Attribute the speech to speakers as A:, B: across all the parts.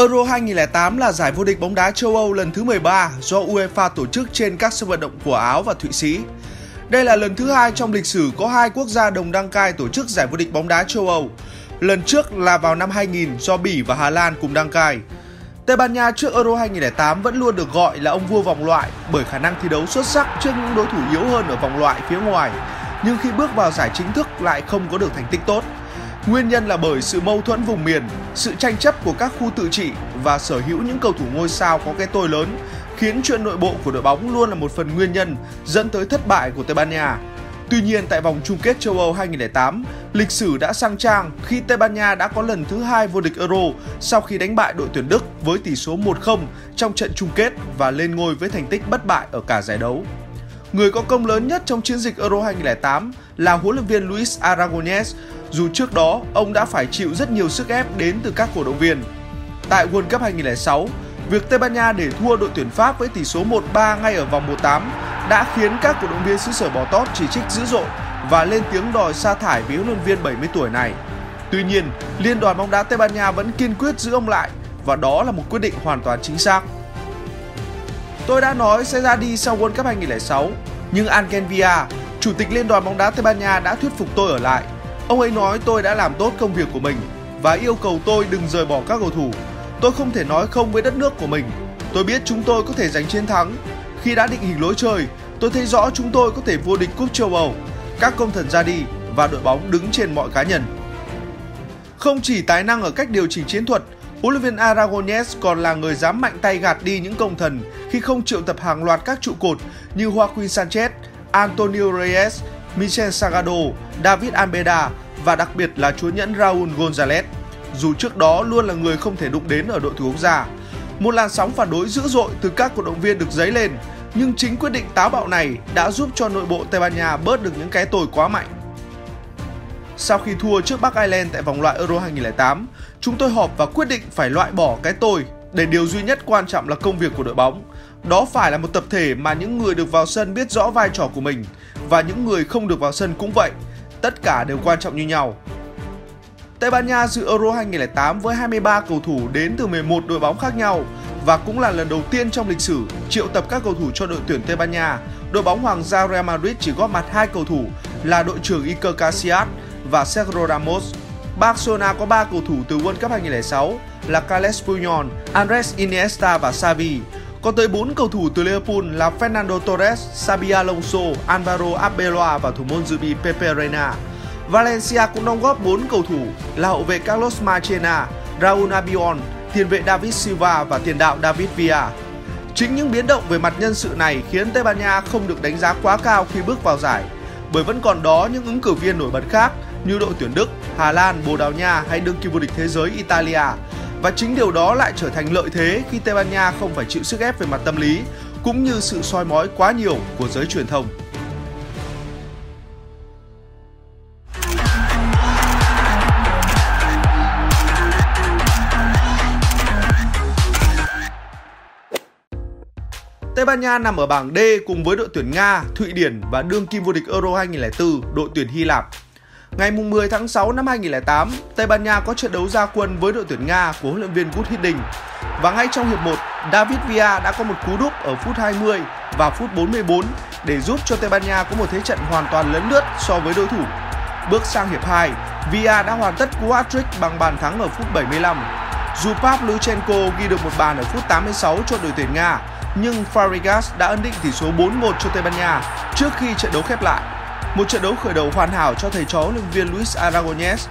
A: Euro 2008 là giải vô địch bóng đá châu Âu lần thứ 13 do UEFA tổ chức trên các sân vận động của Áo và Thụy Sĩ. Đây là lần thứ hai trong lịch sử có hai quốc gia đồng đăng cai tổ chức giải vô địch bóng đá châu Âu. Lần trước là vào năm 2000 do Bỉ và Hà Lan cùng đăng cai. Tây Ban Nha trước Euro 2008 vẫn luôn được gọi là ông vua vòng loại bởi khả năng thi đấu xuất sắc trước những đối thủ yếu hơn ở vòng loại phía ngoài. Nhưng khi bước vào giải chính thức lại không có được thành tích tốt. Nguyên nhân là bởi sự mâu thuẫn vùng miền, sự tranh chấp của các khu tự trị và sở hữu những cầu thủ ngôi sao có cái tôi lớn khiến chuyện nội bộ của đội bóng luôn là một phần nguyên nhân dẫn tới thất bại của Tây Ban Nha. Tuy nhiên tại vòng chung kết châu Âu 2008, lịch sử đã sang trang khi Tây Ban Nha đã có lần thứ hai vô địch Euro sau khi đánh bại đội tuyển Đức với tỷ số 1-0 trong trận chung kết và lên ngôi với thành tích bất bại ở cả giải đấu. Người có công lớn nhất trong chiến dịch Euro 2008 là huấn luyện viên Luis Aragonés, dù trước đó ông đã phải chịu rất nhiều sức ép đến từ các cổ động viên. Tại World Cup 2006, việc Tây Ban Nha để thua đội tuyển Pháp với tỷ số 1-3 ngay ở vòng 1-8 đã khiến các cổ động viên xứ sở bò tót chỉ trích dữ dội và lên tiếng đòi sa thải vị huấn luyện viên 70 tuổi này. Tuy nhiên, Liên đoàn bóng đá Tây Ban Nha vẫn kiên quyết giữ ông lại và đó là một quyết định hoàn toàn chính xác. Tôi đã nói sẽ ra đi sau World Cup 2006, nhưng Angel Villa, chủ tịch Liên đoàn bóng đá Tây Ban Nha đã thuyết phục tôi ở lại. Ông ấy nói tôi đã làm tốt công việc của mình và yêu cầu tôi đừng rời bỏ các cầu thủ. Tôi không thể nói không với đất nước của mình. Tôi biết chúng tôi có thể giành chiến thắng. Khi đã định hình lối chơi, tôi thấy rõ chúng tôi có thể vô địch cúp châu Âu. Các công thần ra đi và đội bóng đứng trên mọi cá nhân. Không chỉ tài năng ở cách điều chỉnh chiến thuật, huấn luyện viên Aragonés còn là người dám mạnh tay gạt đi những công thần khi không triệu tập hàng loạt các trụ cột như Joaquin Sanchez, Antonio Reyes, Michel Sagado, David Albeda và đặc biệt là chúa nhẫn Raúl González. Dù trước đó luôn là người không thể đụng đến ở đội tuyển quốc gia. Một làn sóng phản đối dữ dội từ các cổ động viên được dấy lên, nhưng chính quyết định táo bạo này đã giúp cho nội bộ Tây Ban Nha bớt được những cái tồi quá mạnh. Sau khi thua trước Bắc Ireland tại vòng loại Euro 2008, chúng tôi họp và quyết định phải loại bỏ cái tôi để điều duy nhất quan trọng là công việc của đội bóng. Đó phải là một tập thể mà những người được vào sân biết rõ vai trò của mình và những người không được vào sân cũng vậy. Tất cả đều quan trọng như nhau. Tây Ban Nha dự Euro 2008 với 23 cầu thủ đến từ 11 đội bóng khác nhau và cũng là lần đầu tiên trong lịch sử triệu tập các cầu thủ cho đội tuyển Tây Ban Nha. Đội bóng Hoàng gia Real Madrid chỉ góp mặt hai cầu thủ là đội trưởng Iker Casillas và Sergio Ramos. Barcelona có 3 cầu thủ từ World Cup 2006 là Carles Puyol, Andres Iniesta và Xavi. Có tới 4 cầu thủ từ Liverpool là Fernando Torres, Xabi Alonso, Alvaro Arbeloa và thủ môn dự bị Pepe Reina. Valencia cũng đóng góp 4 cầu thủ là hậu vệ Carlos Marchena, Raul Albiol, tiền vệ David Silva và tiền đạo David Villa. Chính những biến động về mặt nhân sự này khiến Tây Ban Nha không được đánh giá quá cao khi bước vào giải, bởi vẫn còn đó những ứng cử viên nổi bật khác như đội tuyển Đức, Hà Lan, Bồ Đào Nha hay đương kim vô địch thế giới Italia. Và chính điều đó lại trở thành lợi thế khi Tây Ban Nha không phải chịu sức ép về mặt tâm lý cũng như sự soi mói quá nhiều của giới truyền thông. Tây Ban Nha nằm ở bảng D cùng với đội tuyển Nga, Thụy Điển và đương kim vô địch Euro 2004, đội tuyển Hy Lạp. Ngày 10 tháng 6 năm 2008, Tây Ban Nha có trận đấu ra quân với đội tuyển Nga của huấn luyện viên Gut Hiddink. Và ngay trong hiệp 1, David Villa đã có một cú đúp ở phút 20 và phút 44 để giúp cho Tây Ban Nha có một thế trận hoàn toàn lấn lướt so với đối thủ. Bước sang hiệp 2, Villa đã hoàn tất cú hat-trick bằng bàn thắng ở phút 75. Dù Pavlyuchenko ghi được một bàn ở phút 86 cho đội tuyển Nga, nhưng Farigas đã ấn định tỷ số 4-1 cho Tây Ban Nha trước khi trận đấu khép lại. Một trận đấu khởi đầu hoàn hảo cho thầy trò huấn luyện viên Luis Aragonés.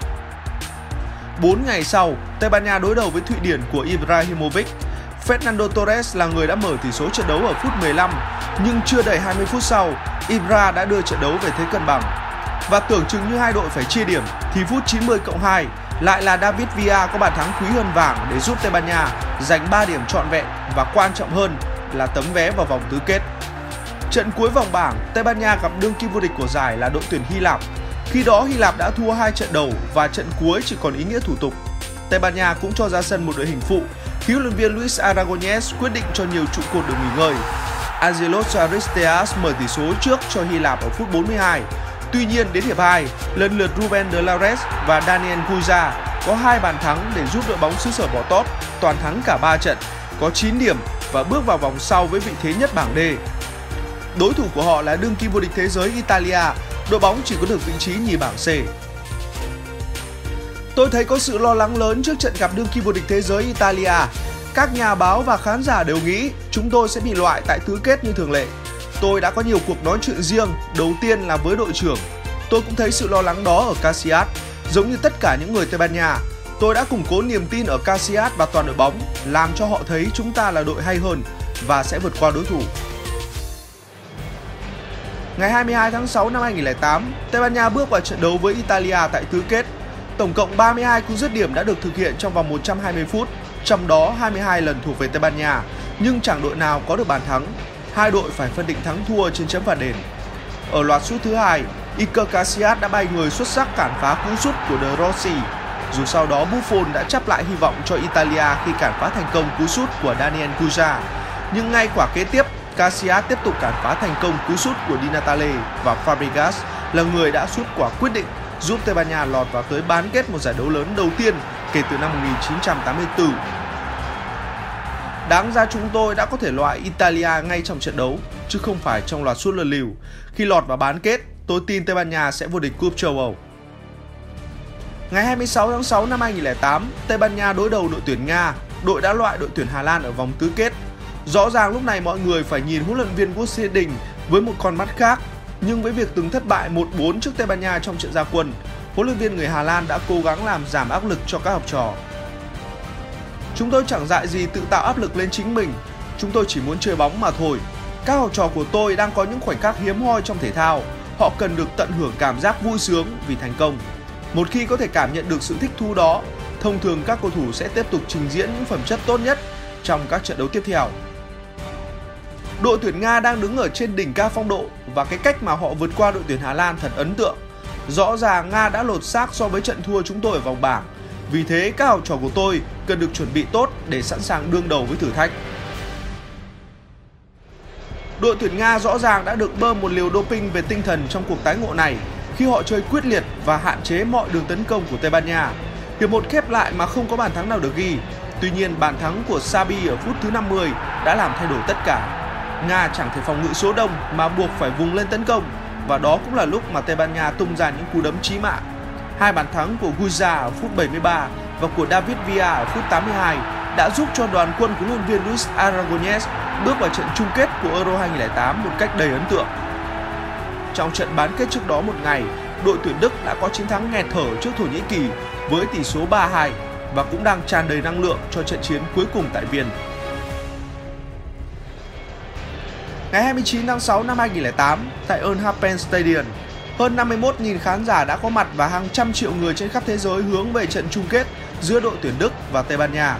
A: 4 ngày sau, Tây Ban Nha đối đầu với Thụy Điển của Ibrahimovic. Fernando Torres là người đã mở tỷ số trận đấu ở phút 15, nhưng chưa đầy 20 phút sau, Ibra đã đưa trận đấu về thế cân bằng. Và tưởng chừng như hai đội phải chia điểm thì phút 90 cộng 2 lại là David Villa có bàn thắng quý hơn vàng để giúp Tây Ban Nha giành 3 điểm trọn vẹn và quan trọng hơn là tấm vé vào vòng tứ kết. Trận cuối vòng bảng, Tây Ban Nha gặp đương kim vô địch của giải là đội tuyển Hy Lạp. Khi đó Hy Lạp đã thua hai trận đầu và trận cuối chỉ còn ý nghĩa thủ tục. Tây Ban Nha cũng cho ra sân một đội hình phụ. Huấn luyện viên Luis Aragonés quyết định cho nhiều trụ cột được nghỉ ngơi. Angelos Aristeas mở tỷ số trước cho Hy Lạp ở phút 42. Tuy nhiên đến hiệp 2, lần lượt Ruben de Lares và Daniel Guiza có hai bàn thắng để giúp đội bóng xứ sở bỏ tót, toàn thắng cả 3 trận, có 9 điểm và bước vào vòng sau với vị thế nhất bảng D. Đối thủ của họ là đương kim vô địch thế giới Italia, đội bóng chỉ có được vị trí nhì bảng C. Tôi thấy có sự lo lắng lớn trước trận gặp đương kim vô địch thế giới Italia. Các nhà báo và khán giả đều nghĩ chúng tôi sẽ bị loại tại tứ kết như thường lệ. Tôi đã có nhiều cuộc nói chuyện riêng, đầu tiên là với đội trưởng. Tôi cũng thấy sự lo lắng đó ở Casillas, giống như tất cả những người Tây Ban Nha. Tôi đã củng cố niềm tin ở Casillas và toàn đội bóng, làm cho họ thấy chúng ta là đội hay hơn và sẽ vượt qua đối thủ. Ngày 22 tháng 6 năm 2008, Tây Ban Nha bước vào trận đấu với Italia tại tứ kết. Tổng cộng 32 cú dứt điểm đã được thực hiện trong vòng 120 phút, trong đó 22 lần thuộc về Tây Ban Nha, nhưng chẳng đội nào có được bàn thắng. Hai đội phải phân định thắng thua trên chấm phạt đền. Ở loạt sút thứ hai, Iker Casillas đã bay người xuất sắc cản phá cú sút của De Rossi. Dù sau đó Buffon đã chấp lại hy vọng cho Italia khi cản phá thành công cú sút của Daniel Cuja. Nhưng ngay quả kế tiếp, Casillas tiếp tục cản phá thành công cú sút của Di Natale và Fabregas là người đã sút quả quyết định giúp Tây Ban Nha lọt vào tới bán kết một giải đấu lớn đầu tiên kể từ năm 1984. Đáng ra chúng tôi đã có thể loại Italia ngay trong trận đấu, chứ không phải trong loạt sút lần liều. Khi lọt vào bán kết, tôi tin Tây Ban Nha sẽ vô địch cúp châu Âu. Ngày 26 tháng 6 năm 2008, Tây Ban Nha đối đầu đội tuyển Nga, đội đã loại đội tuyển Hà Lan ở vòng tứ kết. Rõ ràng lúc này mọi người phải nhìn huấn luyện viên Guus Đình với một con mắt khác, nhưng với việc từng thất bại 1-4 trước Tây Ban Nha trong trận gia quân, huấn luyện viên người Hà Lan đã cố gắng làm giảm áp lực cho các học trò. Chúng tôi chẳng dại gì tự tạo áp lực lên chính mình, chúng tôi chỉ muốn chơi bóng mà thôi. Các học trò của tôi đang có những khoảnh khắc hiếm hoi trong thể thao, họ cần được tận hưởng cảm giác vui sướng vì thành công. Một khi có thể cảm nhận được sự thích thú đó, thông thường các cầu thủ sẽ tiếp tục trình diễn những phẩm chất tốt nhất trong các trận đấu tiếp theo. Đội tuyển Nga đang đứng ở trên đỉnh cao phong độ và cái cách mà họ vượt qua đội tuyển Hà Lan thật ấn tượng. Rõ ràng Nga đã lột xác so với trận thua chúng tôi ở vòng bảng. Vì thế, các học trò của tôi cần được chuẩn bị tốt để sẵn sàng đương đầu với thử thách. Đội tuyển Nga rõ ràng đã được bơm một liều doping về tinh thần trong cuộc tái ngộ này khi họ chơi quyết liệt và hạn chế mọi đường tấn công của Tây Ban Nha. Hiệp một khép lại mà không có bàn thắng nào được ghi. Tuy nhiên, bàn thắng của Sabi ở phút thứ 50 đã làm thay đổi tất cả. Nga chẳng thể phòng ngự số đông mà buộc phải vùng lên tấn công và đó cũng là lúc mà Tây Ban Nha tung ra những cú đấm chí mạng. Hai bàn thắng của Guza ở phút 73 và của David Villa ở phút 82 đã giúp cho đoàn quân của huấn viên Luis Aragonés bước vào trận chung kết của Euro 2008 một cách đầy ấn tượng. Trong trận bán kết trước đó một ngày, đội tuyển Đức đã có chiến thắng nghẹt thở trước Thổ Nhĩ Kỳ với tỷ số 3-2 và cũng đang tràn đầy năng lượng cho trận chiến cuối cùng tại Viên. Ngày 29 tháng 6 năm 2008, tại Earnhardt Stadium, hơn 51.000 khán giả đã có mặt và hàng trăm triệu người trên khắp thế giới hướng về trận chung kết giữa đội tuyển Đức và Tây Ban Nha.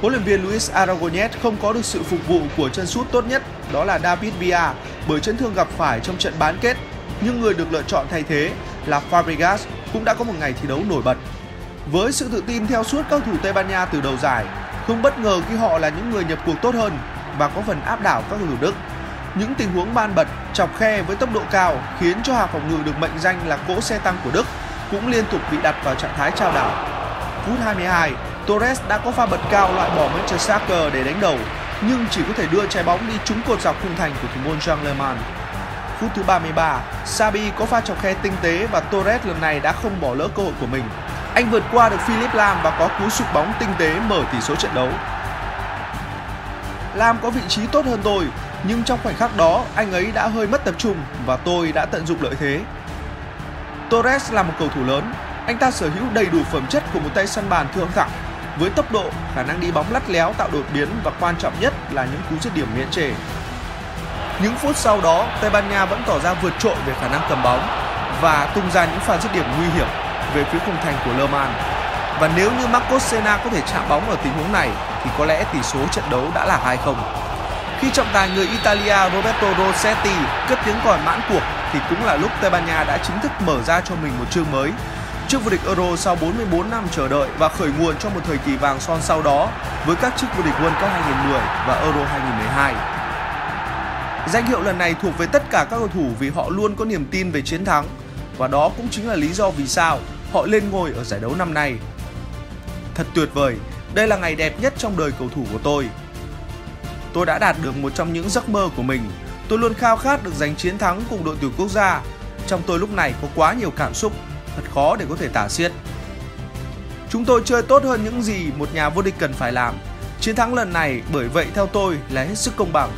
A: Huấn luyện viên Luis Aragonés không có được sự phục vụ của chân sút tốt nhất, đó là David Villa bởi chấn thương gặp phải trong trận bán kết, nhưng người được lựa chọn thay thế là Fabregas cũng đã có một ngày thi đấu nổi bật. Với sự tự tin theo suốt các thủ Tây Ban Nha từ đầu giải, không bất ngờ khi họ là những người nhập cuộc tốt hơn và có phần áp đảo các cầu thủ Đức. Những tình huống ban bật, chọc khe với tốc độ cao khiến cho hàng phòng ngự được mệnh danh là cỗ xe tăng của Đức cũng liên tục bị đặt vào trạng thái trao đảo. Phút 22, Torres đã có pha bật cao loại bỏ Manchester Soccer để đánh đầu, nhưng chỉ có thể đưa trái bóng đi trúng cột dọc khung thành của thủ môn Jean Lehmann. Phút thứ 33, Sabi có pha chọc khe tinh tế và Torres lần này đã không bỏ lỡ cơ hội của mình. Anh vượt qua được Philip Lam và có cú sụp bóng tinh tế mở tỷ số trận đấu. Lam có vị trí tốt hơn tôi, nhưng trong khoảnh khắc đó anh ấy đã hơi mất tập trung và tôi đã tận dụng lợi thế. Torres là một cầu thủ lớn, anh ta sở hữu đầy đủ phẩm chất của một tay săn bàn thượng thẳng với tốc độ, khả năng đi bóng lắt léo tạo đột biến và quan trọng nhất là những cú dứt điểm miễn trề. Những phút sau đó, Tây Ban Nha vẫn tỏ ra vượt trội về khả năng cầm bóng và tung ra những pha dứt điểm nguy hiểm về phía khung thành của Lerman. Và nếu như Marcos Senna có thể chạm bóng ở tình huống này thì có lẽ tỷ số trận đấu đã là 2-0. Khi trọng tài người Italia Roberto Rossetti cất tiếng còi mãn cuộc thì cũng là lúc Tây Ban Nha đã chính thức mở ra cho mình một chương mới. Trước vô địch Euro sau 44 năm chờ đợi và khởi nguồn cho một thời kỳ vàng son sau đó với các chức vô địch World Cup 2010 và Euro 2012. Danh hiệu lần này thuộc về tất cả các cầu thủ vì họ luôn có niềm tin về chiến thắng và đó cũng chính là lý do vì sao họ lên ngôi ở giải đấu năm nay. Thật tuyệt vời, đây là ngày đẹp nhất trong đời cầu thủ của tôi. Tôi đã đạt được một trong những giấc mơ của mình. Tôi luôn khao khát được giành chiến thắng cùng đội tuyển quốc gia. Trong tôi lúc này có quá nhiều cảm xúc, thật khó để có thể tả xiết. Chúng tôi chơi tốt hơn những gì một nhà vô địch cần phải làm. Chiến thắng lần này bởi vậy theo tôi là hết sức công bằng.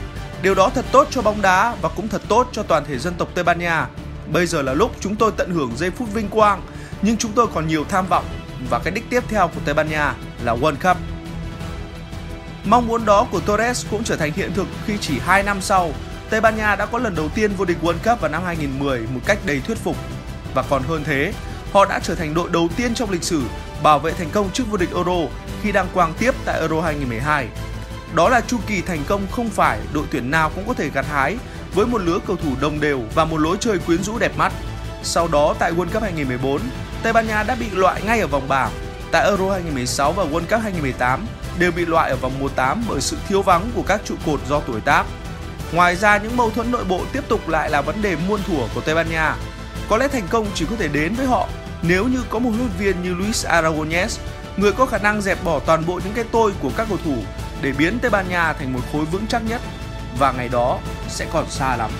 A: Điều đó thật tốt cho bóng đá và cũng thật tốt cho toàn thể dân tộc Tây Ban Nha. Bây giờ là lúc chúng tôi tận hưởng giây phút vinh quang, nhưng chúng tôi còn nhiều tham vọng và cái đích tiếp theo của Tây Ban Nha là World Cup. Mong muốn đó của Torres cũng trở thành hiện thực khi chỉ 2 năm sau, Tây Ban Nha đã có lần đầu tiên vô địch World Cup vào năm 2010 một cách đầy thuyết phục. Và còn hơn thế, họ đã trở thành đội đầu tiên trong lịch sử bảo vệ thành công chức vô địch Euro khi đang quang tiếp tại Euro 2012. Đó là chu kỳ thành công không phải đội tuyển nào cũng có thể gặt hái với một lứa cầu thủ đồng đều và một lối chơi quyến rũ đẹp mắt. Sau đó tại World Cup 2014, Tây Ban Nha đã bị loại ngay ở vòng bảng. Tại Euro 2016 và World Cup 2018 đều bị loại ở vòng 1/8 bởi sự thiếu vắng của các trụ cột do tuổi tác. Ngoài ra những mâu thuẫn nội bộ tiếp tục lại là vấn đề muôn thuở của Tây Ban Nha. Có lẽ thành công chỉ có thể đến với họ nếu như có một huấn luyện viên như Luis Aragonés, người có khả năng dẹp bỏ toàn bộ những cái tôi của các cầu thủ để biến Tây Ban Nha thành một khối vững chắc nhất và ngày đó sẽ còn xa lắm.